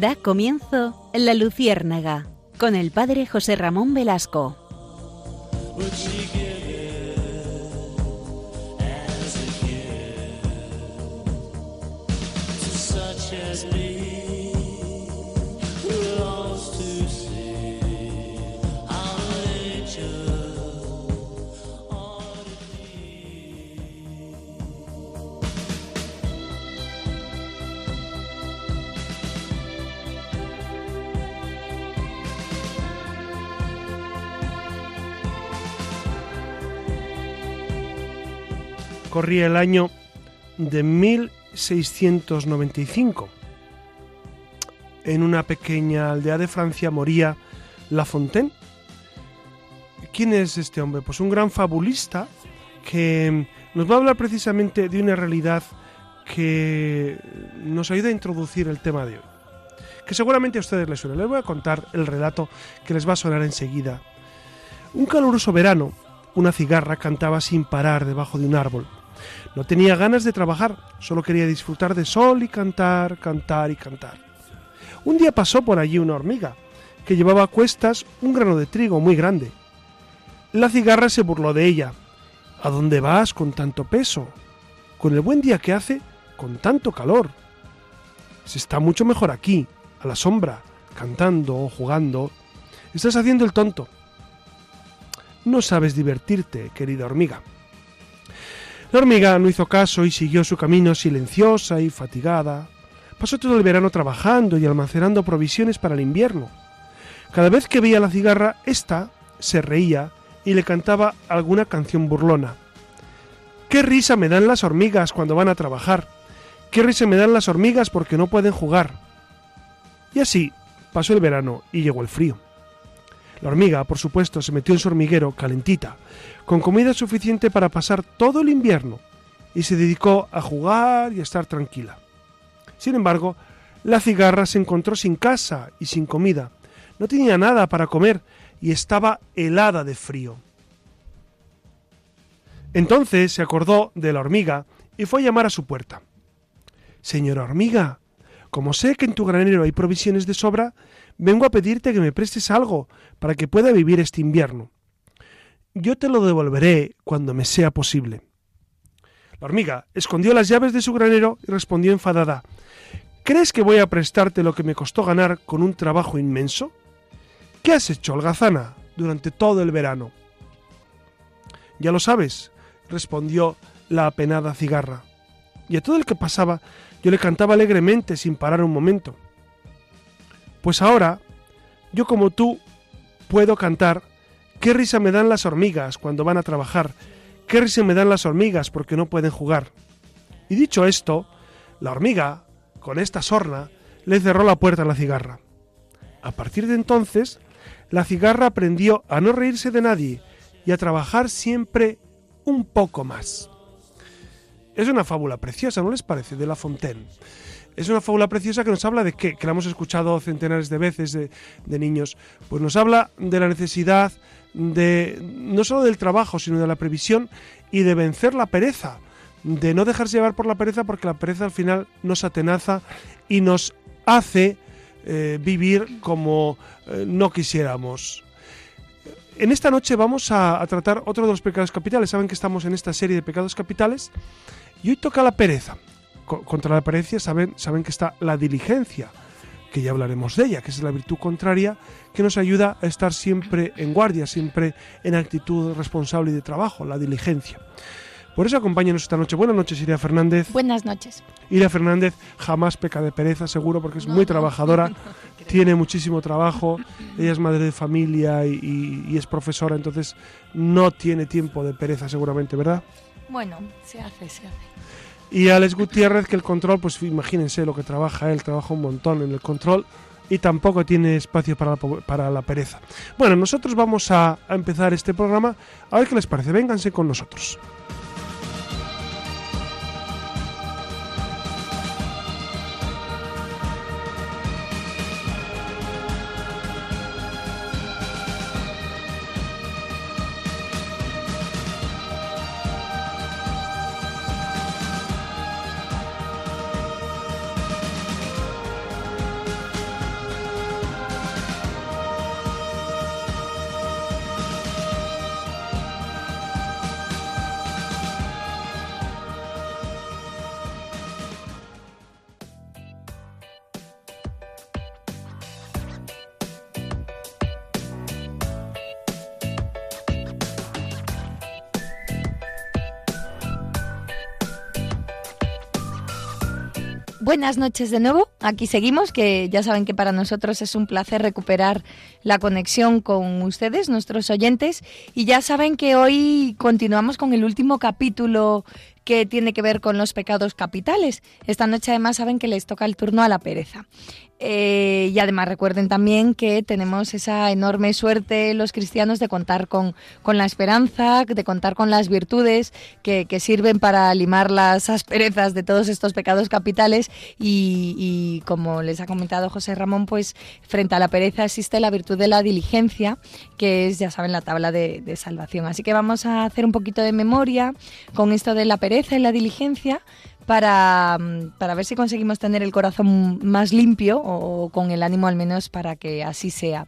Da comienzo La Luciérnaga con el padre José Ramón Velasco. El año de 1695. En una pequeña aldea de Francia moría La Fontaine. ¿Quién es este hombre? Pues un gran fabulista que nos va a hablar precisamente de una realidad que nos ayuda a introducir el tema de hoy. Que seguramente a ustedes les suena. Les voy a contar el relato que les va a sonar enseguida. Un caluroso verano, una cigarra cantaba sin parar debajo de un árbol. No tenía ganas de trabajar, solo quería disfrutar de sol y cantar, cantar y cantar. Un día pasó por allí una hormiga, que llevaba a cuestas un grano de trigo muy grande. La cigarra se burló de ella. ¿A dónde vas con tanto peso? Con el buen día que hace, con tanto calor. Se está mucho mejor aquí, a la sombra, cantando o jugando. Estás haciendo el tonto. No sabes divertirte, querida hormiga. La hormiga no hizo caso y siguió su camino silenciosa y fatigada. Pasó todo el verano trabajando y almacenando provisiones para el invierno. Cada vez que veía la cigarra, ésta se reía y le cantaba alguna canción burlona. ¡Qué risa me dan las hormigas cuando van a trabajar! ¡Qué risa me dan las hormigas porque no pueden jugar! Y así pasó el verano y llegó el frío. La hormiga, por supuesto, se metió en su hormiguero, calentita, con comida suficiente para pasar todo el invierno, y se dedicó a jugar y a estar tranquila. Sin embargo, la cigarra se encontró sin casa y sin comida. No tenía nada para comer y estaba helada de frío. Entonces se acordó de la hormiga y fue a llamar a su puerta. Señora hormiga, como sé que en tu granero hay provisiones de sobra, vengo a pedirte que me prestes algo para que pueda vivir este invierno. Yo te lo devolveré cuando me sea posible. La hormiga escondió las llaves de su granero y respondió enfadada ¿Crees que voy a prestarte lo que me costó ganar con un trabajo inmenso? ¿Qué has hecho, holgazana, durante todo el verano? Ya lo sabes, respondió la apenada cigarra. Y a todo el que pasaba yo le cantaba alegremente sin parar un momento. Pues ahora, yo como tú, puedo cantar, qué risa me dan las hormigas cuando van a trabajar, qué risa me dan las hormigas porque no pueden jugar. Y dicho esto, la hormiga, con esta sorna, le cerró la puerta a la cigarra. A partir de entonces, la cigarra aprendió a no reírse de nadie y a trabajar siempre un poco más. Es una fábula preciosa, ¿no les parece? De La Fontaine. Es una fábula preciosa que nos habla de qué, que la hemos escuchado centenares de veces de, niños. Pues nos habla de la necesidad de no solo del trabajo, sino de la previsión y de vencer la pereza, de no dejarse llevar por la pereza porque la pereza al final nos atenaza y nos hace eh, vivir como eh, no quisiéramos. En esta noche vamos a, tratar otro de los pecados capitales. Saben que estamos en esta serie de pecados capitales y hoy toca la pereza. Co contra la pereza saben, saben que está la diligencia, que ya hablaremos de ella, que es la virtud contraria que nos ayuda a estar siempre en guardia, siempre en actitud responsable y de trabajo, la diligencia. Por eso acompáñenos esta noche. Buenas noches, Iria Fernández. Buenas noches. Iria Fernández jamás peca de pereza, seguro, porque es no, muy trabajadora, no, tiene muchísimo trabajo, ella es madre de familia y, y, y, es profesora, entonces no tiene tiempo de pereza, seguramente, ¿verdad? Bueno, se hace, se hace. Y Alex Gutiérrez, que el control, pues imagínense lo que trabaja él, trabaja un montón en el control y tampoco tiene espacio para la, para la pereza. Bueno, nosotros vamos a, a empezar este programa, a ver qué les parece, vénganse con nosotros. Buenas noches de nuevo, aquí seguimos, que ya saben que para nosotros es un placer recuperar la conexión con ustedes, nuestros oyentes, y ya saben que hoy continuamos con el último capítulo que tiene que ver con los pecados capitales. Esta noche además saben que les toca el turno a la pereza. Eh, y además recuerden también que tenemos esa enorme suerte los cristianos de contar con, con la esperanza, de contar con las virtudes que, sirven para limar las asperezas de todos estos pecados capitales y, como les ha comentado José Ramón, pues frente a la pereza existe la virtud de la diligencia, que es, ya saben, la tabla de, de salvación. Así que vamos a hacer un poquito de memoria con esto de la pereza y la diligencia para, para ver si conseguimos tener el corazón más limpio o con el ánimo al menos para que así sea.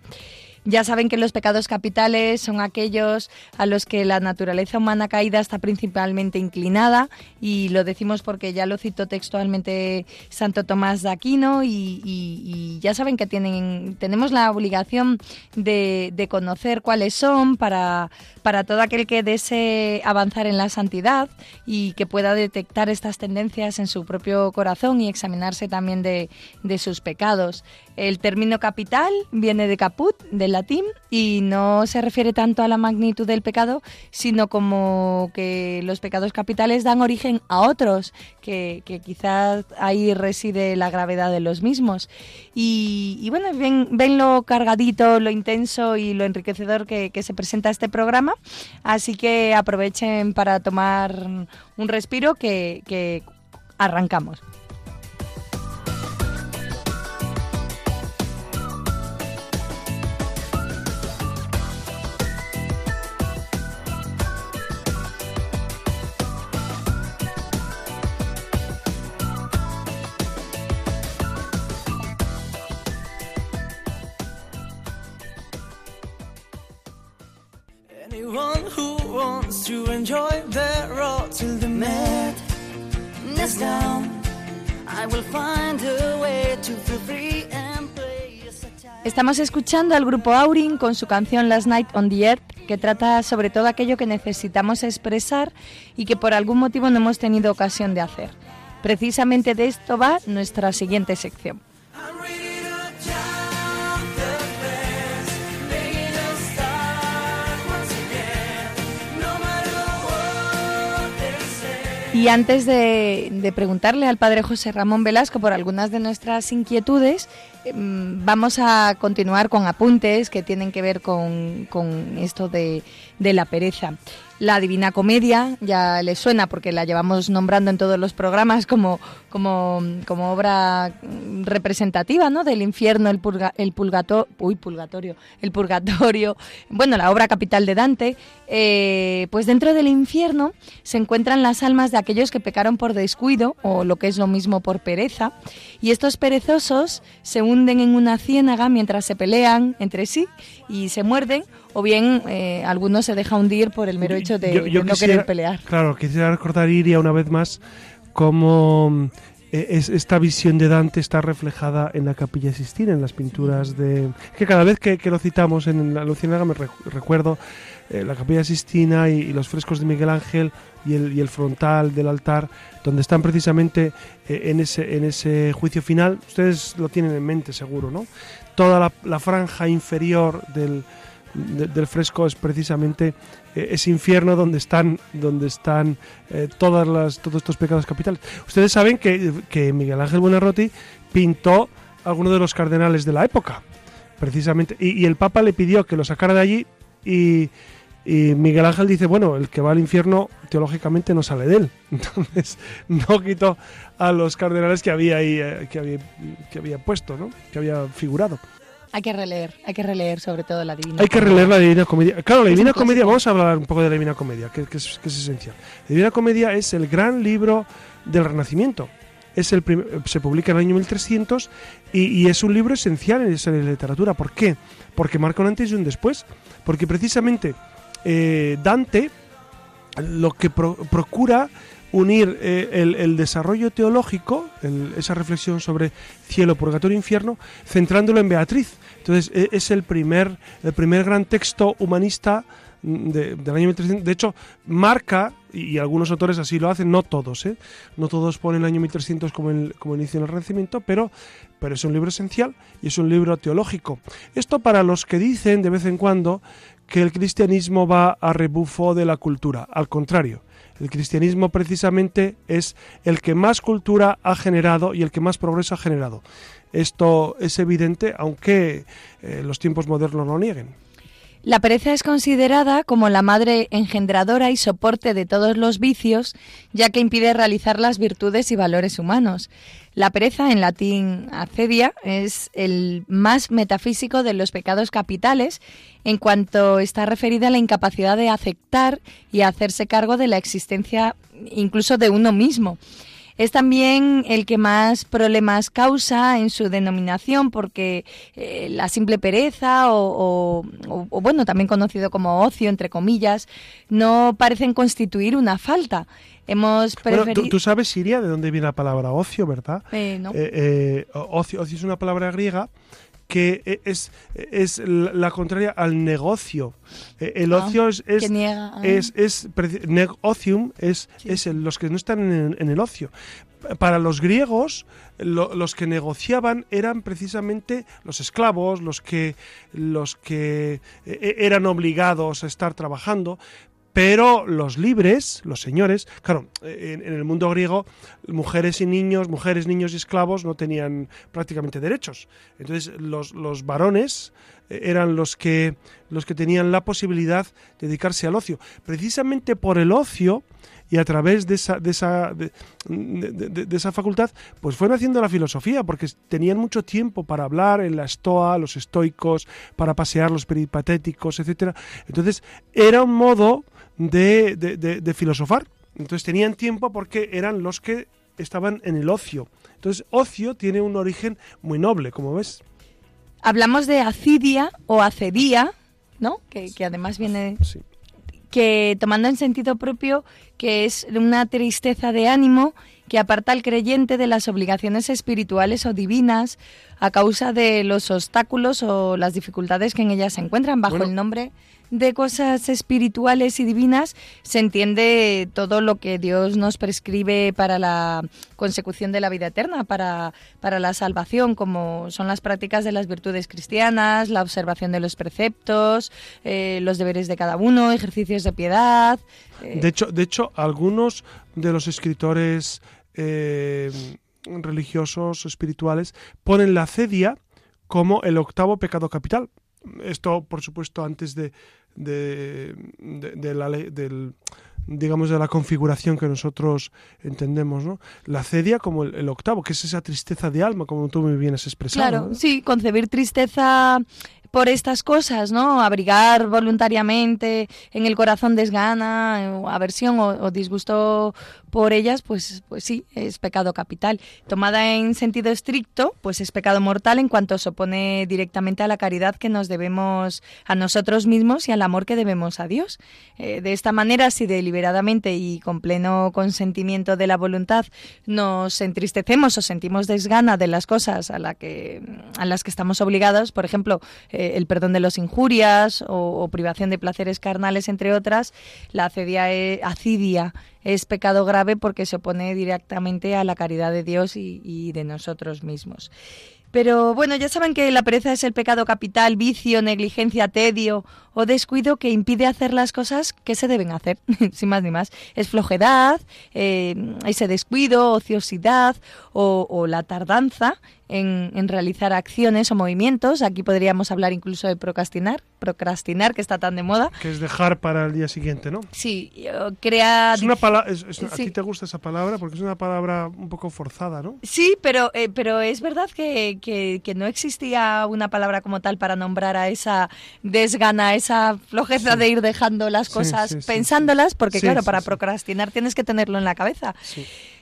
Ya saben que los pecados capitales son aquellos a los que la naturaleza humana caída está principalmente inclinada y lo decimos porque ya lo citó textualmente Santo Tomás de Aquino y, ya saben que tienen, tenemos la obligación de, conocer cuáles son para, para todo aquel que desee avanzar en la santidad y que pueda detectar estas tendencias en su propio corazón y examinarse también de, de sus pecados. El término capital viene de caput, del latín, y no se refiere tanto a la magnitud del pecado, sino como que los pecados capitales dan origen a otros, que, quizás ahí reside la gravedad de los mismos. Y, bueno, ven, lo cargadito, lo intenso y lo enriquecedor que, se presenta este programa, así que aprovechen para tomar un respiro que arrancamos. Estamos escuchando al grupo Aurin con su canción Last Night on the Earth, que trata sobre todo aquello que necesitamos expresar y que por algún motivo no hemos tenido ocasión de hacer. Precisamente de esto va nuestra siguiente sección. Y antes de, preguntarle al padre José Ramón Velasco por algunas de nuestras inquietudes, vamos a continuar con apuntes que tienen que ver con, esto de, de la pereza. La Divina Comedia, ya le suena porque la llevamos nombrando en todos los programas como, como, como obra representativa ¿no? del infierno, el, el uy, purgatorio, el purgatorio, bueno, la obra capital de Dante, eh, pues dentro del infierno se encuentran las almas de aquellos que pecaron por descuido o lo que es lo mismo por pereza, y estos perezosos se hunden en una ciénaga mientras se pelean entre sí y se muerden o bien eh, algunos se deja hundir por el mero hecho de, no querer pelear. Claro, quisiera recordar Iria una vez más cómo eh, es, esta visión de Dante está reflejada en la Capilla Sistina, en las pinturas de... que cada vez que, lo citamos en la Lucianaga me recuerdo eh, la Capilla Sistina y, los frescos de Miguel Ángel y el, y frontal del altar, donde están precisamente en, ese, en ese juicio final. Ustedes lo tienen en mente seguro, ¿no? Toda la franja inferior del del fresco es precisamente eh, ese infierno donde están, donde están eh, todas las, todos estos pecados capitales. Ustedes saben que, Miguel Ángel Buonarroti pintó a algunos de los cardenales de la época, precisamente, y, el Papa le pidió que lo sacara de allí y, Miguel Ángel dice, bueno, el que va al infierno teológicamente no sale de él. Entonces no quitó a los cardenales que había ahí, eh, que, había, que había puesto, ¿no? que había figurado. Hay que releer, hay que releer sobre todo la Divina Hay que releer la Divina Comedia. Claro, la Divina Comedia, vamos a hablar un poco de la Divina Comedia, que, es, esencial. La Divina Comedia es el gran libro del Renacimiento. Es el se publica en el año 1300 y, es un libro esencial en esa literatura. ¿Por qué? Porque marca un antes y un después. Porque precisamente eh, Dante lo que procura unir eh, el, desarrollo teológico, esa reflexión sobre cielo, purgatorio, infierno, centrándolo en Beatriz. Entonces e, es el primer, el primer gran texto humanista del año 1300. De hecho, marca, y, algunos autores así lo hacen, no todos, ¿eh? no todos ponen el año 1300 como el, como inicio del Renacimiento, pero, pero es un libro esencial y es un libro teológico. Esto para los que dicen de vez en cuando que el cristianismo va a rebufo de la cultura. Al contrario, el cristianismo precisamente es el que más cultura ha generado y el que más progreso ha generado. Esto es evidente, aunque eh, los tiempos modernos lo nieguen. La pereza es considerada como la madre engendradora y soporte de todos los vicios, ya que impide realizar las virtudes y valores humanos. La pereza, en latín acedia, es el más metafísico de los pecados capitales, en cuanto está referida a la incapacidad de aceptar y hacerse cargo de la existencia incluso de uno mismo. Es también el que más problemas causa en su denominación porque eh, la simple pereza o, bueno, también conocido como ocio, entre comillas, no parecen constituir una falta. Hemos preferido... ¿tú, sabes, Siria, de dónde viene la palabra ocio, ¿verdad? Eh, no. Eh, ocio, ocio es una palabra griega que e, es, es la contraria al negocio. E, el ah, ocio es, es, ah. es, es, negocium, es, es los que no están en, el ocio. Para los griegos, los que negociaban eran precisamente los esclavos, los que, los que e, eran obligados a estar trabajando, pero los libres, los señores, claro, en, el mundo griego, mujeres y niños, mujeres, niños y esclavos no tenían prácticamente derechos. Entonces, los, los varones eh, eran los que, los que tenían la posibilidad de dedicarse al ocio. Precisamente por el ocio y a través de esa, de esa, de, esa facultad, pues fueron haciendo la filosofía, porque tenían mucho tiempo para hablar en la estoa, los estoicos, para pasear los peripatéticos, etc. Entonces, era un modo de, de, filosofar. Entonces tenían tiempo porque eran los que estaban en el ocio. Entonces, ocio tiene un origen muy noble, como ves. Hablamos de acidia o acedía, ¿no? Que, además viene... Que tomando en sentido propio, que es una tristeza de ánimo que aparta al creyente de las obligaciones espirituales o divinas a causa de los obstáculos o las dificultades que en ellas se encuentran bajo el nombre de cosas espirituales y divinas se entiende todo lo que Dios nos prescribe para la consecución de la vida eterna, para, para la salvación, como son las prácticas de las virtudes cristianas, la observación de los preceptos, eh, los deberes de cada uno, ejercicios de piedad. Eh. De, hecho, de hecho, algunos de los escritores eh, religiosos, espirituales, ponen la cedia como el octavo pecado capital. Esto, por supuesto, antes de, de, de, la del digamos de la configuración que nosotros entendemos, ¿no? La cedia como el, octavo, que es esa tristeza de alma, como tú muy bien has expresado. Claro, sí, concebir tristeza por estas cosas, ¿no? Abrigar voluntariamente en el corazón desgana, aversión o, disgusto por ellas, pues, pues sí, es pecado capital. Tomada en sentido estricto, pues es pecado mortal en cuanto se opone directamente a la caridad que nos debemos a nosotros mismos y al amor que debemos a Dios. Eh, de esta manera, si deliberadamente y con pleno consentimiento de la voluntad nos entristecemos o sentimos desgana de las cosas a, que, las que estamos obligados, por ejemplo, eh, el perdón de las injurias o, privación de placeres carnales, entre otras, la acedia, e, acidia es pecado grave porque se opone directamente a la caridad de Dios y de nosotros mismos. Pero bueno, ya saben que la pereza es el pecado capital, vicio, negligencia, tedio o descuido que impide hacer las cosas que se deben hacer, sin más ni más. Es flojedad, eh, ese descuido, ociosidad o, la tardanza en, realizar acciones o movimientos. Aquí podríamos hablar incluso de procrastinar, procrastinar, que está tan de moda. Que es dejar para el día siguiente, ¿no? Sí, crea... Es una palabra, ¿A ti te gusta esa palabra? Porque es una palabra un poco forzada, ¿no? Sí, pero, eh, pero es verdad que, que, no existía una palabra como tal para nombrar a esa desgana, esa flojeza de ir dejando las cosas pensándolas, porque claro, para procrastinar tienes que tenerlo en la cabeza.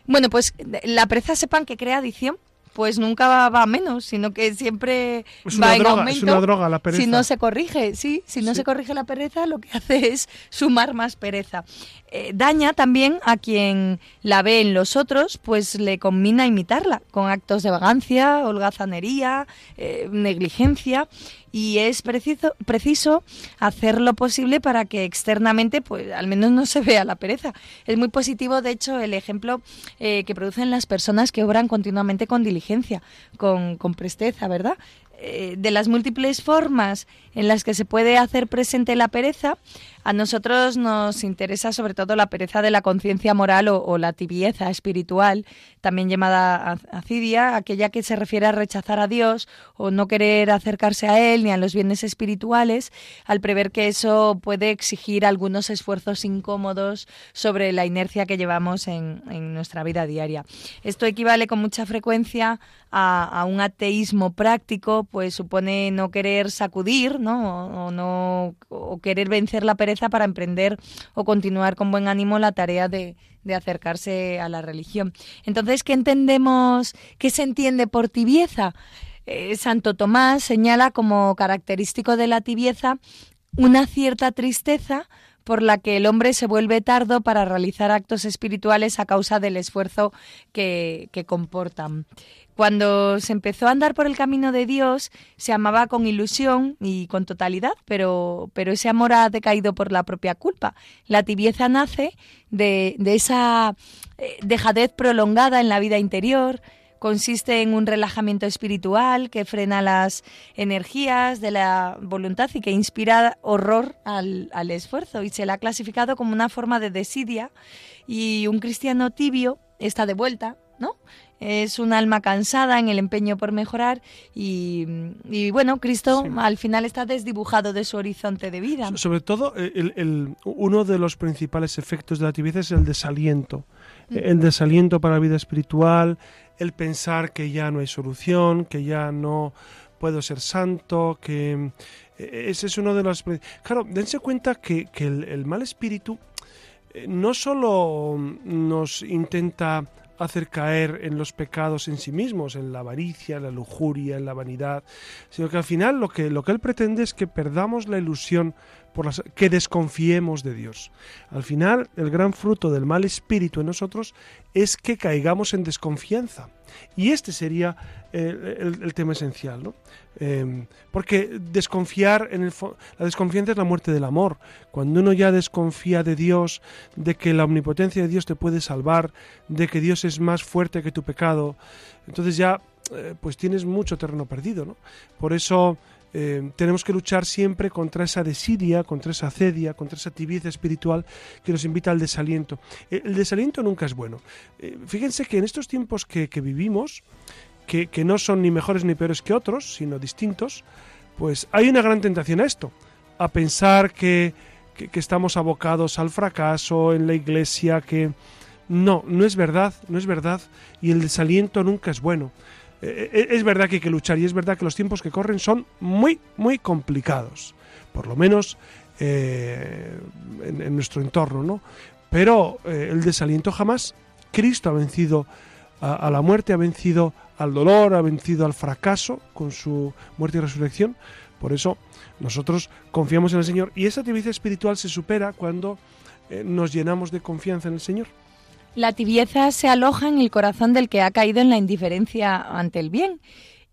Bueno, pues la pereza sepan que crea adicción pues nunca va, a menos, sino que siempre va en aumento. Es una droga la pereza. Si no se corrige, sí, si no se corrige la pereza, lo que hace es sumar más pereza. Eh, daña también a quien la ve en los otros, pues le combina imitarla, con actos de vagancia, holgazanería, eh, negligencia. Y es preciso, preciso hacer lo posible para que externamente, pues al menos no se vea la pereza. Es muy positivo, de hecho, el ejemplo eh, que producen las personas que obran continuamente con diligencia, con, con presteza, ¿verdad? Eh, de las múltiples formas en las que se puede hacer presente la pereza, a nosotros nos interesa sobre todo la pereza de la conciencia moral o, la tibieza espiritual, también llamada acidia, aquella que se refiere a rechazar a Dios o no querer acercarse a Él ni a los bienes espirituales, al prever que eso puede exigir algunos esfuerzos incómodos sobre la inercia que llevamos en, nuestra vida diaria. Esto equivale con mucha frecuencia a, un ateísmo práctico, pues supone no querer sacudir, ¿no? No o querer vencer la pereza para emprender o continuar con buen ánimo la tarea de, acercarse a la religión. Entonces, ¿qué entendemos, qué se entiende por tibieza? Eh, Santo Tomás señala como característico de la tibieza una cierta tristeza por la que el hombre se vuelve tardo para realizar actos espirituales a causa del esfuerzo que, que comportan. Cuando se empezó a andar por el camino de Dios, se amaba con ilusión y con totalidad, pero, pero ese amor ha decaído por la propia culpa. La tibieza nace de, de esa eh, dejadez prolongada en la vida interior, consiste en un relajamiento espiritual que frena las energías de la voluntad y que inspira horror al, al, esfuerzo y se la ha clasificado como una forma de desidia y un cristiano tibio está de vuelta, ¿no? Es un alma cansada en el empeño por mejorar y, bueno, Cristo al final está desdibujado de su horizonte de vida. Sobre todo, el, uno de los principales efectos de la tibieza es el desaliento. El desaliento para la vida espiritual, el pensar que ya no hay solución, que ya no puedo ser santo, que e, ese es uno de los... Claro, dense cuenta que, que el mal espíritu eh, no solo nos intenta hacer caer en los pecados en sí mismos, en la avaricia, en la lujuria, en la vanidad, sino que al final lo que, lo que él pretende es que perdamos la ilusión por las, que desconfiemos de Dios. Al final, el gran fruto del mal espíritu en nosotros es que caigamos en desconfianza. Y este sería eh, el, tema esencial, ¿no? Em, porque desconfiar, en el, la desconfianza es la muerte del amor. Cuando uno ya desconfía de Dios, de que la omnipotencia de Dios te puede salvar, de que Dios es más fuerte que tu pecado, entonces ya eh, pues tienes mucho terreno perdido, ¿no? Por eso eh, tenemos que luchar siempre contra esa desidia, contra esa cedia, contra esa tibieza espiritual que nos invita al desaliento. Eh, el desaliento nunca es bueno. Eh, fíjense que en estos tiempos que, vivimos, que, no son ni mejores ni peores que otros, sino distintos, pues hay una gran tentación a esto, a pensar que, que estamos abocados al fracaso en la iglesia, que no, no es verdad, no es verdad, y el desaliento nunca es bueno. Eh, eh, es verdad que hay que luchar y es verdad que los tiempos que corren son muy, muy complicados, por lo menos eh, en, nuestro entorno, ¿no? Pero el desaliento jamás. Cristo ha vencido a, la muerte, ha vencido al dolor, ha vencido al fracaso con su muerte y resurrección. Por eso nosotros confiamos en el Señor y esa tibieza espiritual se supera cuando nos llenamos de confianza en el Señor. La tibieza se aloja en el corazón del que ha caído en la indiferencia ante el bien.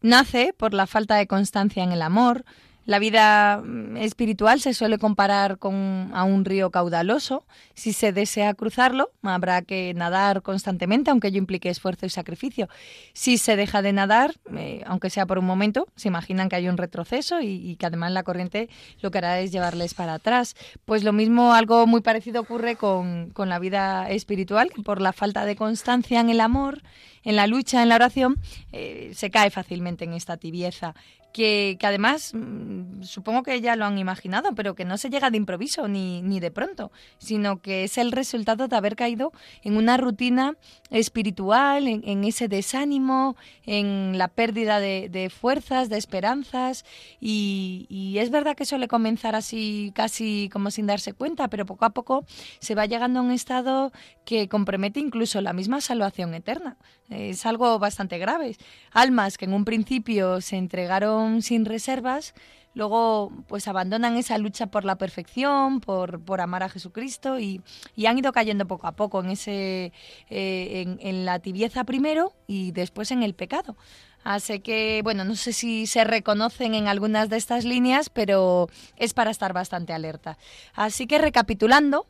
Nace por la falta de constancia en el amor, la vida mm, espiritual se suele comparar con a un río caudaloso. Si se desea cruzarlo, habrá que nadar constantemente, aunque ello implique esfuerzo y sacrificio. Si se deja de nadar, eh, aunque sea por un momento, se imaginan que hay un retroceso y, que además la corriente lo que hará es llevarles para atrás. Pues lo mismo, algo muy parecido ocurre con, la vida espiritual, que por la falta de constancia en el amor, en la lucha, en la oración, eh, se cae fácilmente en esta tibieza que, además mm, supongo que ya lo han imaginado, pero que no se llega de improviso ni, ni de pronto, sino que es el resultado de haber caído en una rutina espiritual, en, ese desánimo, en la pérdida de, fuerzas, de esperanzas, y, es verdad que suele comenzar así casi como sin darse cuenta, pero poco a poco se va llegando a un estado que compromete incluso la misma salvación eterna. Es algo bastante grave. Almas que en un principio se entregaron sin reservas, luego pues abandonan esa lucha por la perfección, por, por amar a Jesucristo y, han ido cayendo poco a poco en, ese, eh, en, la tibieza primero y después en el pecado. Así que, bueno, no sé si se reconocen en algunas de estas líneas, pero es para estar bastante alerta. Así que recapitulando,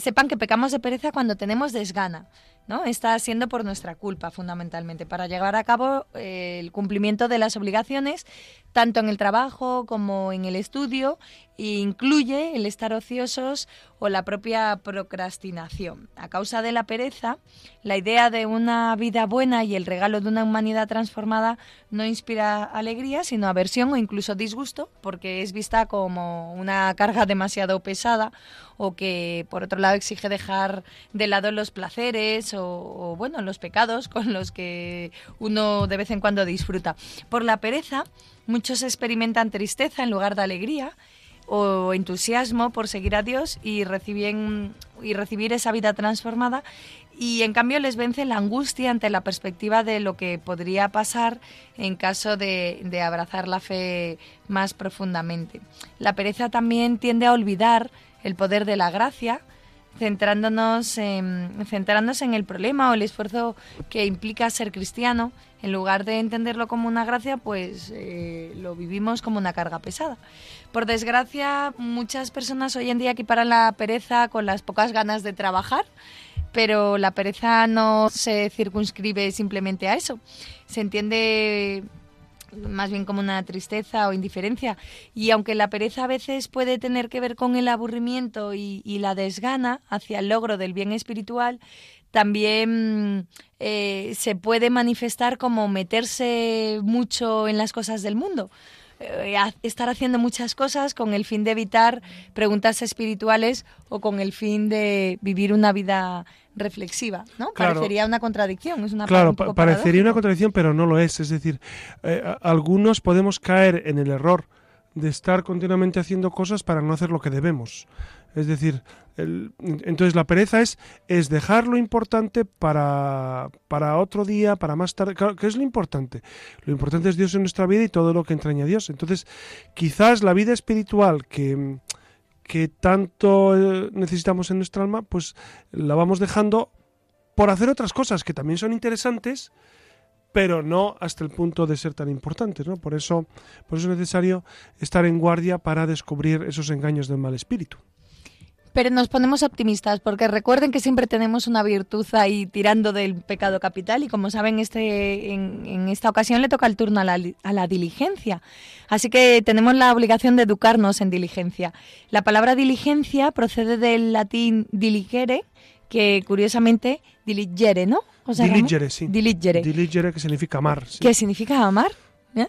sepan que pecamos de pereza cuando tenemos desgana. ¿no? Está siendo por nuestra culpa, fundamentalmente, para llevar a cabo eh, el cumplimiento de las obligaciones, tanto en el trabajo como en el estudio, e incluye el estar ociosos o la propia procrastinación. A causa de la pereza, la idea de una vida buena y el regalo de una humanidad transformada no inspira alegría, sino aversión o incluso disgusto, porque es vista como una carga demasiado pesada o que, por otro lado, exige dejar de lado los placeres o, bueno, los pecados con los que uno de vez en cuando disfruta. Por la pereza, muchos experimentan tristeza en lugar de alegría o entusiasmo por seguir a Dios y, y recibir esa vida transformada y en cambio les vence la angustia ante la perspectiva de lo que podría pasar en caso de, abrazar la fe más profundamente. La pereza también tiende a olvidar el poder de la gracia centrándonos en, en el problema o el esfuerzo que implica ser cristiano, en lugar de entenderlo como una gracia, pues eh, lo vivimos como una carga pesada. Por desgracia, muchas personas hoy en día equiparan la pereza con las pocas ganas de trabajar, pero la pereza no se circunscribe simplemente a eso. Se entiende más bien como una tristeza o indiferencia. Y aunque la pereza a veces puede tener que ver con el aburrimiento y, la desgana hacia el logro del bien espiritual, también eh, se puede manifestar como meterse mucho en las cosas del mundo. Eh, estar haciendo muchas cosas con el fin de evitar preguntas espirituales o con el fin de vivir una vida reflexiva, ¿no? Parecería una contradicción, es una Claro, parecería una contradicción, pero no lo es. Es decir, eh, algunos podemos caer en el error de estar continuamente haciendo cosas para no hacer lo que debemos. Es decir, entonces la pereza es, es dejar lo importante para, para otro día, para más tarde. ¿Qué es lo importante? Lo importante es Dios en nuestra vida y todo lo que entraña a Dios. Entonces, quizás la vida espiritual que, que tanto eh, necesitamos en nuestra alma, pues la vamos dejando por hacer otras cosas que también son interesantes, pero no hasta el punto de ser tan importantes, ¿no? Por eso, por eso es necesario estar en guardia para descubrir esos engaños del mal espíritu. Pero nos ponemos optimistas porque recuerden que siempre tenemos una virtud ahí tirando del pecado capital y como saben este, en, esta ocasión le toca el turno a la, a la, diligencia. Así que tenemos la obligación de educarnos en diligencia. La palabra diligencia procede del latín diligere, que curiosamente diligere, ¿no? diligere, sí. Diligere. Diligere que significa amar. ¿Qué significa amar? ¿Eh?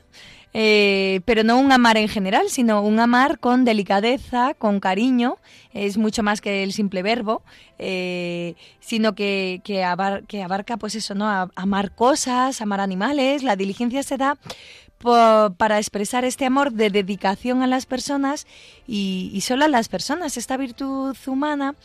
Eh, pero no un amar en general, sino un amar con delicadeza, con cariño, es mucho más que el simple verbo, eh, sino que, que, abarca pues eso, ¿no? amar cosas, amar animales, la diligencia se da para expresar este amor de dedicación a las personas y, y, solo a las personas. Esta virtud humana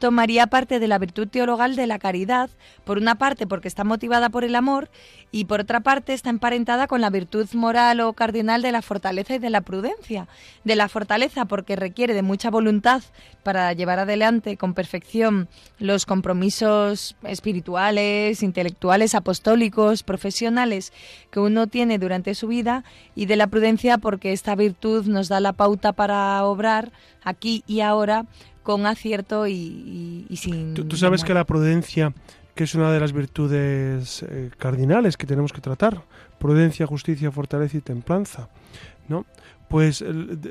tomaría parte de la virtud teologal de la caridad, por una parte porque está motivada por el amor y por otra parte está emparentada con la virtud moral o cardinal de la fortaleza y de la prudencia. De la fortaleza porque requiere de mucha voluntad para llevar adelante con perfección los compromisos espirituales, intelectuales, apostólicos, profesionales que uno tiene durante su vida y de la prudencia porque esta virtud nos da la pauta para obrar aquí y ahora con acierto y, sin... Tú, sabes que la prudencia, que es una de las virtudes eh, cardinales que tenemos que tratar, prudencia, justicia, fortaleza y templanza, ¿no? Pues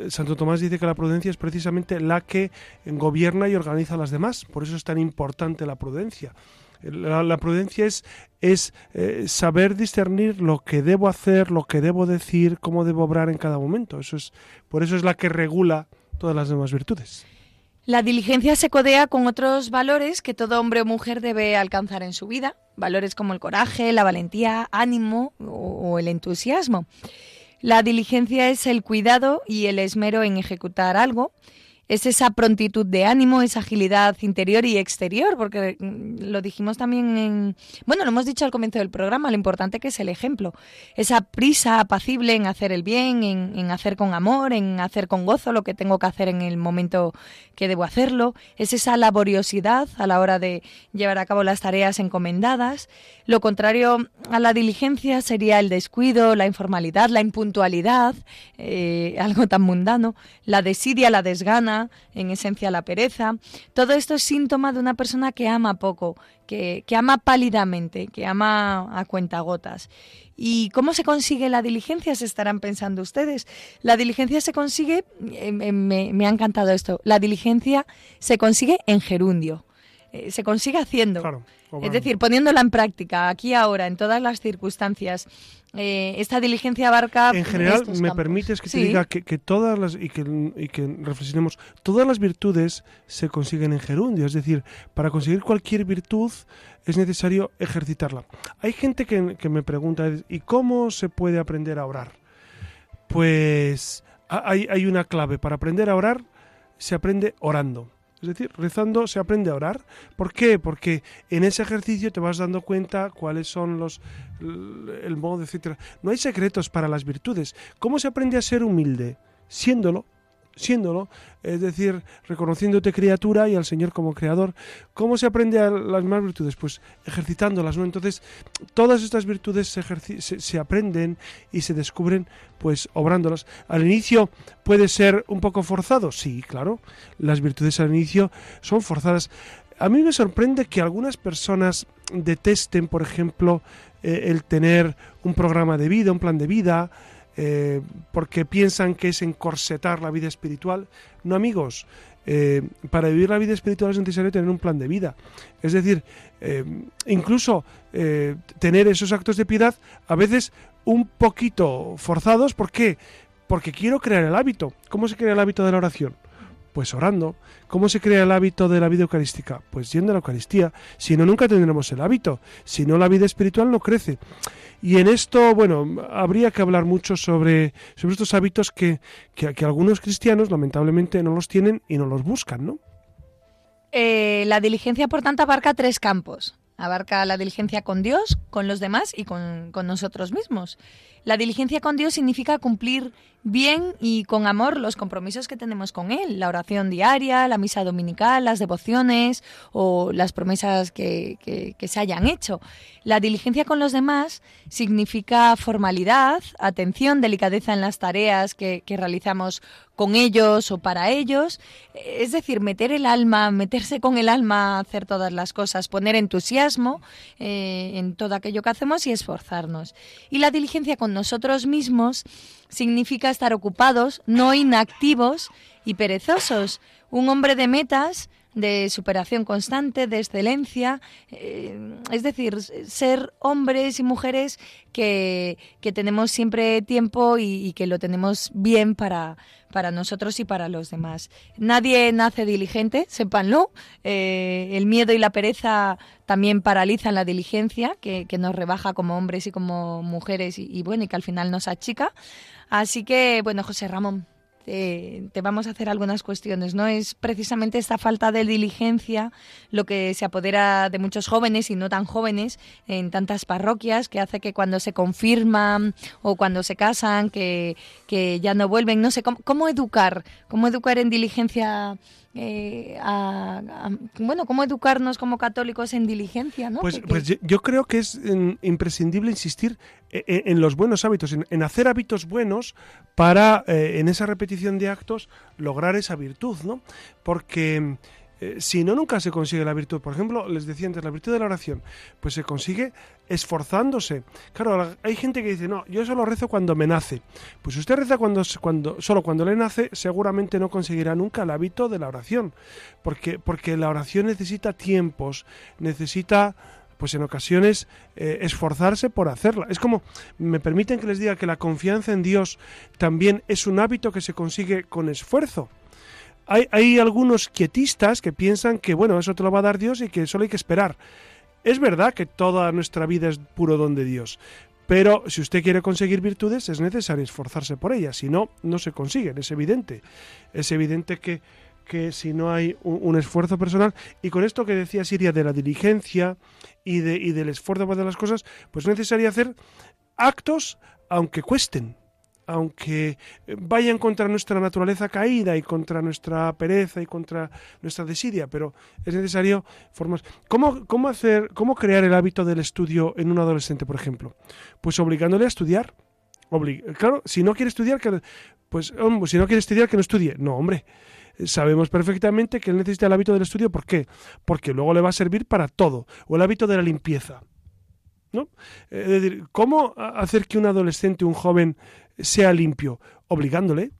Santo Tomás dice que la prudencia es precisamente la que gobierna y organiza a las demás, por eso es tan importante la prudencia. La, prudencia es, es eh, saber discernir lo que debo hacer, lo que debo decir, cómo debo obrar en cada momento. Eso es, por eso es la que regula todas las demás virtudes. La diligencia se codea con otros valores que todo hombre o mujer debe alcanzar en su vida, valores como el coraje, la valentía, ánimo o, el entusiasmo. La diligencia es el cuidado y el esmero en ejecutar algo, es esa prontitud de ánimo, esa agilidad interior y exterior, porque mm, lo dijimos también en, bueno, lo hemos dicho al comienzo del programa, lo importante que es el ejemplo, esa prisa apacible en hacer el bien, en, hacer con amor, en hacer con gozo lo que tengo que hacer en el momento que debo hacerlo, es esa laboriosidad a la hora de llevar a cabo las tareas encomendadas. Lo contrario a la diligencia sería el descuido, la informalidad, la impuntualidad, eh, algo tan mundano, la desidia, la desgana, en esencia la pereza. Todo esto es síntoma de una persona que ama poco, que, ama pálidamente, que ama a cuentagotas. ¿Y cómo se consigue la diligencia? Se estarán pensando ustedes. La diligencia se consigue, eh, me, me ha encantado esto, la diligencia se consigue en gerundio. Eh, se consigue haciendo. Es decir, poniéndola en práctica, aquí ahora, en todas las circunstancias. Eh, esta diligencia abarca. En general, me permites que te diga que, todas las. Y que, reflexionemos. Todas las virtudes se consiguen en gerundio. Es decir, para conseguir cualquier virtud es necesario ejercitarla. Hay gente que, que me pregunta: ¿y cómo se puede aprender a orar? Pues hay, hay una clave. Para aprender a orar, se aprende orando. Es decir, rezando se aprende a orar. ¿Por qué? Porque en ese ejercicio te vas dando cuenta cuáles son los el modo, etcétera. No hay secretos para las virtudes. ¿Cómo se aprende a ser humilde? Siéndolo, siéndolo, es decir, reconociéndote criatura y al Señor como creador. ¿Cómo se aprende a las más virtudes? Pues ejercitándolas, ¿no? Entonces, todas estas virtudes se, se, aprenden y se descubren pues obrándolas. Al inicio puede ser un poco forzado, sí, claro, las virtudes al inicio son forzadas. A mí me sorprende que algunas personas detesten, por ejemplo, eh, el tener un programa de vida, un plan de vida, eh, porque piensan que es encorsetar la vida espiritual. No, amigos, eh, para vivir la vida espiritual es necesario tener un plan de vida. Es decir, eh, incluso tener esos actos de piedad a veces un poquito forzados. ¿Por qué? Porque quiero crear el hábito. ¿Cómo se crea el hábito de la oración? Pues orando. ¿Cómo se crea el hábito de la vida eucarística? Pues yendo a la Eucaristía. Si no, nunca tendremos el hábito. Si no, la vida espiritual no crece. Y en esto, bueno, habría que hablar mucho sobre, sobre estos hábitos que, que, algunos cristianos lamentablemente no los tienen y no los buscan, ¿no? Eh, la diligencia, por tanto, abarca tres campos. Abarca la diligencia con Dios, con los demás y con, con nosotros mismos. La diligencia con Dios significa cumplir bien y con amor los compromisos que tenemos con Él, la oración diaria, la misa dominical, las devociones o las promesas que, que, se hayan hecho. La diligencia con los demás significa formalidad, atención, delicadeza en las tareas que, que realizamos con ellos o para ellos, es decir, meter el alma, meterse con el alma a hacer todas las cosas, poner entusiasmo eh, en todo aquello que hacemos y esforzarnos. Y la diligencia con nosotros mismos significa estar ocupados, no inactivos y perezosos. Un hombre de metas, de superación constante, de excelencia, eh, es decir, ser hombres y mujeres que, tenemos siempre tiempo y, que lo tenemos bien para, para nosotros y para los demás. Nadie nace diligente, sépanlo. Eh, el miedo y la pereza también paralizan la diligencia, que, nos rebaja como hombres y como mujeres y, y bueno, y que al final nos achica. Así que, bueno, José Ramón, te vamos a hacer algunas cuestiones. No es precisamente esta falta de diligencia lo que se apodera de muchos jóvenes y no tan jóvenes en tantas parroquias que hace que cuando se confirman o cuando se casan que, que ya no vuelven. No sé cómo, cómo educar, cómo educar en diligencia eh, a, bueno, cómo educarnos como católicos en diligencia, ¿no? Pues, pues yo creo que es imprescindible insistir e, e, en, los buenos hábitos, en, hacer hábitos buenos para, eh, en esa repetición de actos, lograr esa virtud, ¿no? Porque eh, si no, nunca se consigue la virtud. Por ejemplo, les decía antes, la virtud de la oración, pues se consigue esforzándose. Claro, hay gente que dice, no, yo solo rezo cuando me nace. Pues usted reza cuando, cuando, solo cuando le nace, seguramente no conseguirá nunca el hábito de la oración. Porque, porque la oración necesita tiempos, necesita pues en ocasiones eh, esforzarse por hacerla. Es como, me permiten que les diga que la confianza en Dios también es un hábito que se consigue con esfuerzo hay, algunos quietistas que piensan que, bueno, eso te lo va a dar Dios y que solo hay que esperar. Es verdad que toda nuestra vida es puro don de Dios, pero si usted quiere conseguir virtudes es necesario esforzarse por ellas, si no, no se consiguen, es evidente. Es evidente que, que si no hay un, esfuerzo personal, y con esto que decía Siria de la diligencia y, de, y del esfuerzo para las cosas, pues es necesario hacer actos aunque cuesten aunque vayan contra nuestra naturaleza caída y contra nuestra pereza y contra nuestra desidia, pero es necesario formas. ¿Cómo, cómo hacer, cómo crear el hábito del estudio en un adolescente, por ejemplo? Pues obligándole a estudiar. claro, si no quiere estudiar, que, pues si no quiere estudiar, que no estudie. No, hombre. Sabemos perfectamente que él necesita el hábito del estudio. ¿Por qué? Porque luego le va a servir para todo. O el hábito de la limpieza. ¿No? Es decir, ¿cómo hacer que un adolescente, un joven, sea limpio, obligándole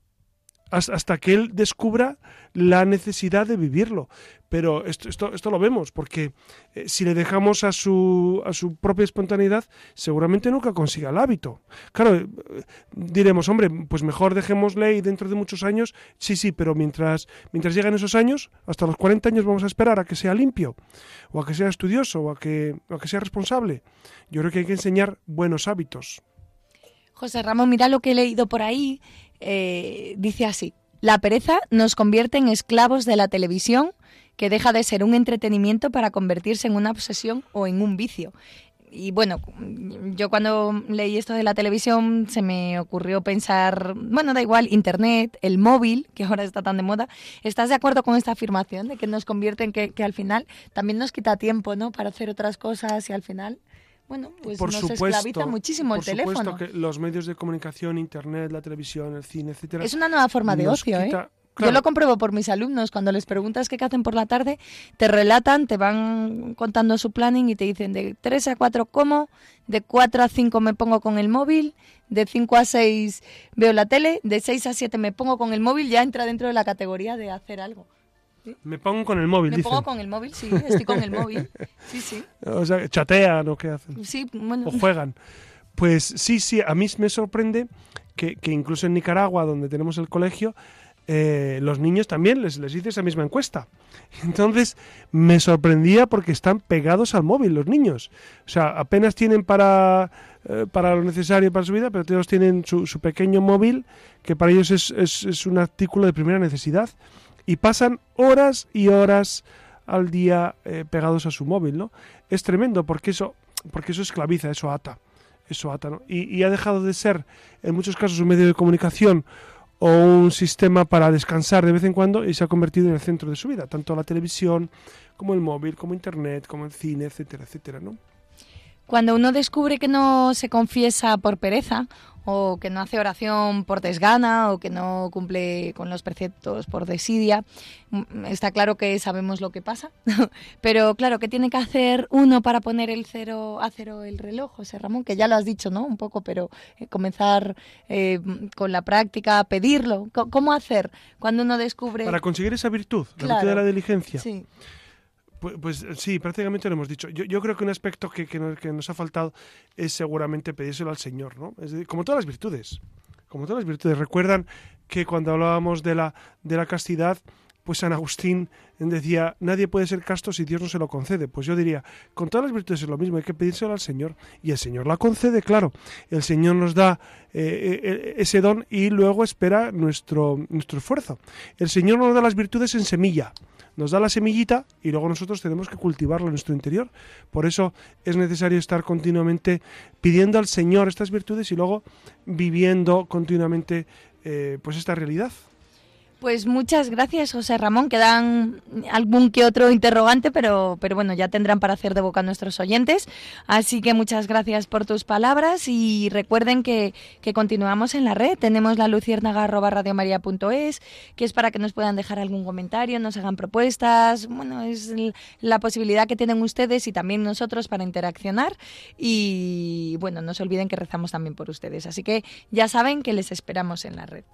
hasta que él descubra la necesidad de vivirlo. Pero esto, esto, esto lo vemos, porque eh, si le dejamos a su, a su propia espontaneidad, seguramente nunca consiga el hábito. Claro, eh, diremos, hombre, pues mejor dejémosle y dentro de muchos años, sí, sí, pero mientras, mientras lleguen esos años, hasta los 40 años vamos a esperar a que sea limpio, o a que sea estudioso, o a que, o a que sea responsable. Yo creo que hay que enseñar buenos hábitos. José Ramón, mira lo que he leído por ahí. Eh, dice así, la pereza nos convierte en esclavos de la televisión que deja de ser un entretenimiento para convertirse en una obsesión o en un vicio. Y bueno, yo cuando leí esto de la televisión se me ocurrió pensar, bueno, da igual, Internet, el móvil, que ahora está tan de moda. ¿Estás de acuerdo con esta afirmación de que nos convierte en que, que al final también nos quita tiempo, ¿no? Para hacer otras cosas y al final bueno, pues por nos supuesto, esclaviza muchísimo el teléfono. Por supuesto que los medios de comunicación, internet, la televisión, el cine, etcétera. Es una nueva forma de ocio, ¿eh? Yo lo compruebo por mis alumnos. Cuando les preguntas qué hacen por la tarde, te relatan, te van contando su planning y te dicen de 3 a 4 como, de 4 a 5 me pongo con el móvil, de 5 a 6 veo la tele, de 6 a 7 me pongo con el móvil, ya entra dentro de la categoría de hacer algo. Me pongo con el móvil, Me pongo con el móvil, sí, estoy con el móvil. Sí, sí. O sea, chatean o qué hacen. Sí, bueno. O juegan. Pues sí, sí, a mí me sorprende que, incluso en Nicaragua, donde tenemos el colegio, eh, los niños también les, les hice esa misma encuesta. Entonces me sorprendía porque están pegados al móvil los niños. O sea, apenas tienen para, eh, para lo necesario para su vida, pero todos tienen su, su pequeño móvil que para ellos es, es, es un artículo de primera necesidad y pasan horas y horas al día eh, pegados a su móvil, ¿no? Es tremendo porque eso, porque eso esclaviza, eso ata, eso ata, ¿no? Y, ha dejado de ser, en muchos casos, un medio de comunicación o un sistema para descansar de vez en cuando y se ha convertido en el centro de su vida, tanto la televisión como el móvil, como internet, como el cine, etcétera, etcétera, ¿no? Cuando uno descubre que no se confiesa por pereza o que no hace oración por desgana o que no cumple con los preceptos por desidia, mm, está claro que sabemos lo que pasa. Pero claro, ¿qué tiene que hacer uno para poner el cero a cero el reloj, José Ramón? Que ya lo has dicho, ¿no? Un poco, pero eh, comenzar eh, con la práctica, pedirlo. ¿Cómo hacer cuando uno descubre... Para conseguir esa virtud, la virtud de la diligencia. Sí. Pues, pues, sí, prácticamente lo hemos dicho. Yo, creo que un aspecto que, nos, ha faltado es seguramente pedírselo al Señor, ¿no? Es como todas las virtudes. Como todas las virtudes. Recuerdan que cuando hablábamos de la, de la castidad, pues San Agustín decía, nadie puede ser casto si Dios no se lo concede. Pues yo diría, con todas las virtudes es lo mismo, hay que pedírselo al Señor. Y el Señor la concede, claro. El Señor nos da eh, eh, ese don y luego espera nuestro, nuestro esfuerzo. El Señor nos da las virtudes en semilla nos da la semillita y luego nosotros tenemos que cultivarlo en nuestro interior. Por eso es necesario estar continuamente pidiendo al Señor estas virtudes y luego viviendo continuamente eh, pues esta realidad. Pues muchas gracias, José Ramón. Quedan algún que otro interrogante, pero, pero bueno, ya tendrán para hacer de boca a nuestros oyentes. Así que muchas gracias por tus palabras y recuerden que, que continuamos en la red. Tenemos la luciérnaga.radiomaria.es, que es para que nos puedan dejar algún comentario, nos hagan propuestas. Bueno, es la posibilidad que tienen ustedes y también nosotros para interaccionar. Y bueno, no se olviden que rezamos también por ustedes. Así que ya saben que les esperamos en la red.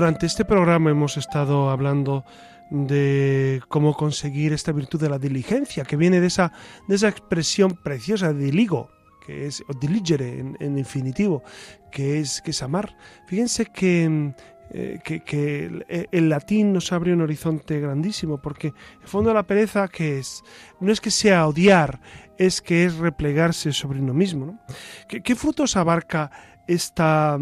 Durante este programa hemos estado hablando de cómo conseguir esta virtud de la diligencia, que viene de esa, de esa expresión preciosa de diligo, que es o diligere en, infinitivo, que es, que amar. Fíjense que, eh, que, el, latín nos abre un horizonte grandísimo, porque el fondo la pereza que es, no es que sea odiar, es que es replegarse sobre uno mismo. ¿Qué, frutos abarca esta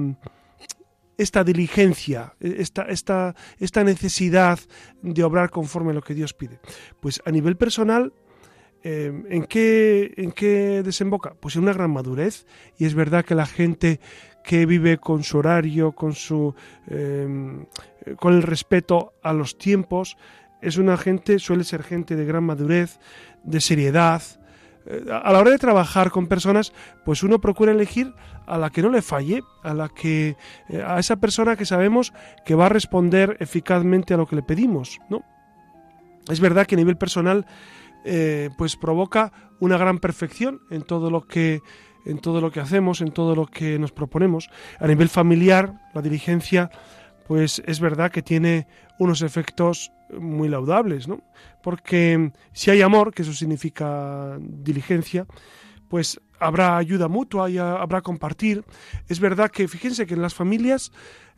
esta diligencia, esta, esta, esta necesidad de obrar conforme a lo que Dios pide? Pues a nivel personal, eh, ¿en, qué, ¿en qué desemboca? Pues en una gran madurez. Y es verdad que la gente que vive con su horario, con, su, eh, con el respeto a los tiempos, es una gente, suele ser gente de gran madurez, de seriedad, a la hora de trabajar con personas, pues uno procura elegir a la que no le falle, a la que eh, a esa persona que sabemos que va a responder eficazmente a lo que le pedimos, ¿no? Es verdad que a nivel personal eh, pues provoca una gran perfección en todo lo que en todo lo que hacemos, en todo lo que nos proponemos. A nivel familiar, la diligencia pues es verdad que tiene unos efectos muy laudables, ¿no? Porque si hay amor, que eso significa diligencia, pues habrá ayuda mutua y habrá compartir. Es verdad que fíjense que en las familias,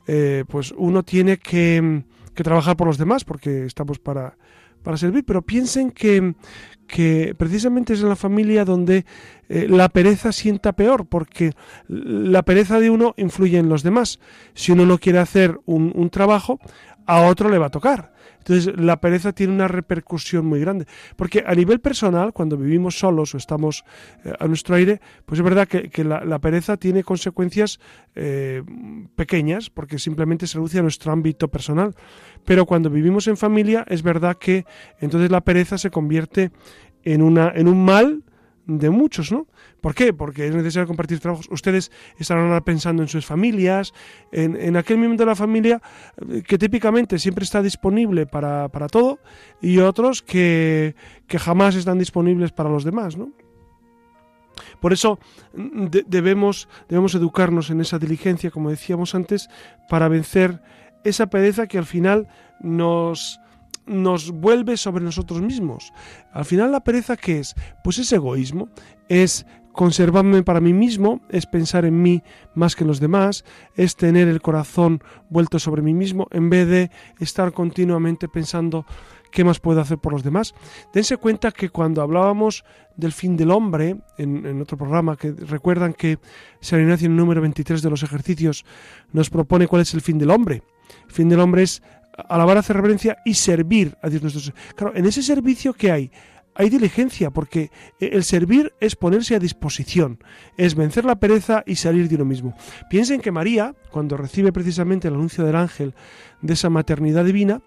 eh, pues uno tiene que, que trabajar por los demás, porque estamos para, para servir, pero piensen que, que precisamente es en la familia donde eh, la pereza sienta peor, porque la pereza de uno influye en los demás. Si uno no quiere hacer un, un trabajo, a otro le va a tocar. Entonces la pereza tiene una repercusión muy grande. Porque a nivel personal, cuando vivimos solos o estamos eh, a nuestro aire, pues es verdad que, la, pereza tiene consecuencias eh, pequeñas, porque simplemente se reduce a nuestro ámbito personal. Pero cuando vivimos en familia, es verdad que entonces la pereza se convierte en, una, en un mal de muchos, ¿no? ¿Por qué? Porque es necesario compartir trabajos. Ustedes estarán ahora pensando en sus familias, en, aquel miembro de la familia eh, que típicamente siempre está disponible para, todo y otros que, que, jamás están disponibles para los demás, ¿no? Por eso mm, debemos, debemos educarnos en esa diligencia, como decíamos antes, para vencer esa pereza que al final nos, nos vuelve sobre nosotros mismos. Al final la pereza qué es? Pues es egoísmo, es conservarme para mí mismo, es pensar en mí más que en los demás, es tener el corazón vuelto sobre mí mismo en vez de estar continuamente pensando qué más puedo hacer por los demás. Dense cuenta que cuando hablábamos del fin del hombre, en, otro programa, que recuerdan que San Ignacio en el número 23 de los ejercicios nos propone cuál es el fin del hombre. El fin del hombre es alabar, hacer reverencia y servir a Dios nuestro Claro, en ese servicio que hay, hay diligencia, porque el servir es ponerse a disposición, es vencer la pereza y salir de uno mismo. Piensen que María, cuando recibe precisamente el anuncio del ángel de esa maternidad divina,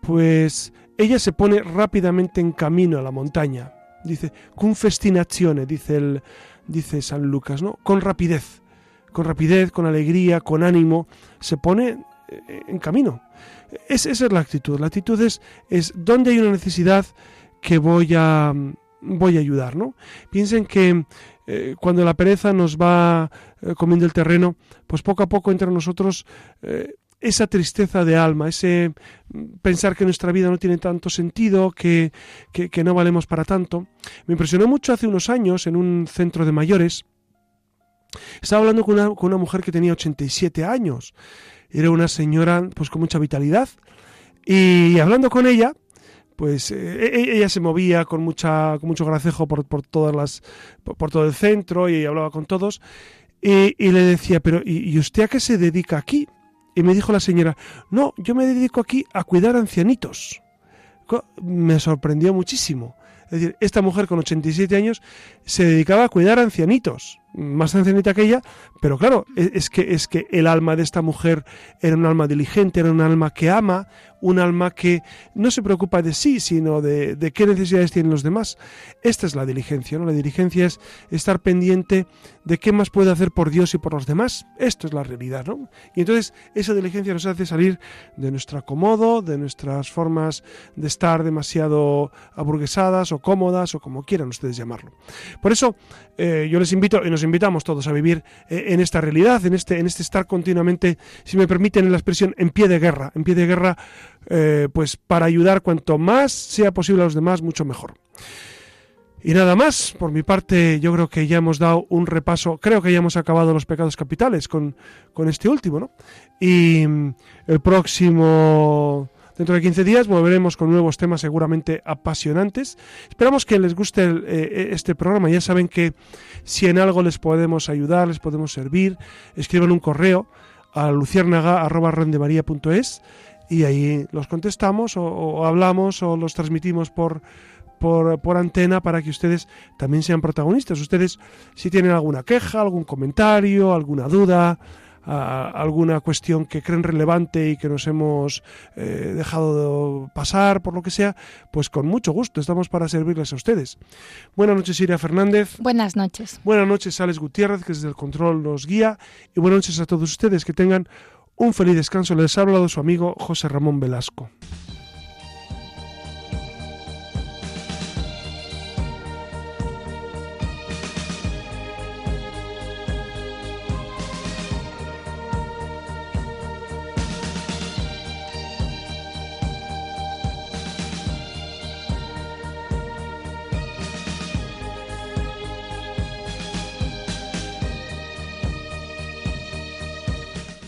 pues ella se pone rápidamente en camino a la montaña. Dice, con festinazione, dice, el, dice San Lucas, ¿no? Con rapidez, con rapidez, con alegría, con ánimo, se pone eh, en camino. Esa es la actitud. La actitud es, es donde hay una necesidad que voy a, voy a ayudar. ¿no? Piensen que eh, cuando la pereza nos va eh, comiendo el terreno, pues poco a poco entre nosotros esa tristeza de alma, ese pensar que nuestra vida no tiene tanto sentido, que, que, no valemos para tanto. Me impresionó mucho hace unos años en un centro de mayores. Estaba hablando con una, mujer que tenía 87 años. Era una señora pues con mucha vitalidad. Y hablando con ella pues eh, e, e, ella se movía con mucha con mucho gracejo por, todas las por, todo el centro y hablaba con todos. Y, le decía pero ¿y, usted a qué se dedica aquí? y me dijo la señora no yo me dedico aquí a cuidar ancianitos me sorprendió muchísimo. Es decir esta mujer con 87 años se dedicaba a cuidar ancianitos más ancianita que ella, pero claro, e, es que, es que el alma de esta mujer era un alma diligente, era un alma que ama, un alma que no se preocupa de sí, sino de, de, qué necesidades tienen los demás. Esta es la diligencia, ¿no? La diligencia es estar pendiente de qué más puede hacer por Dios y por los demás. Esto es la realidad, ¿no? Y entonces esa diligencia nos hace salir de nuestro acomodo, de nuestras formas de estar demasiado aburguesadas o cómodas o como quieran ustedes llamarlo. Por eso eh, yo les invito y nos invitamos todos a vivir eh, en esta realidad, en este, en este estar continuamente, si me permiten la expresión, en pie de guerra, en pie de guerra eh, pues para ayudar cuanto más sea posible a los demás, mucho mejor. Y nada más, por mi parte yo creo que ya hemos dado un repaso, creo que ya hemos acabado los pecados capitales con, con este último, ¿no? Y mm, el próximo, dentro de 15 días, volveremos con nuevos temas seguramente apasionantes. Esperamos que les guste eh, este programa, ya saben que si en algo les podemos ayudar, les podemos servir, escriban un correo a luciérnaga.es y ahí los contestamos o, hablamos o los transmitimos por, por, antena para que ustedes también sean protagonistas. Ustedes si tienen alguna queja, algún comentario, alguna duda, alguna cuestión que creen relevante y que nos hemos eh, dejado pasar, por lo que sea, pues con mucho gusto estamos para servirles a ustedes. Buenas noches, Iria Fernández. Buenas noches. Buenas noches, Alex Gutiérrez, que desde el control nos guía. Y buenas noches a todos ustedes, que tengan un feliz descanso les ha hablado su amigo José Ramón Velasco.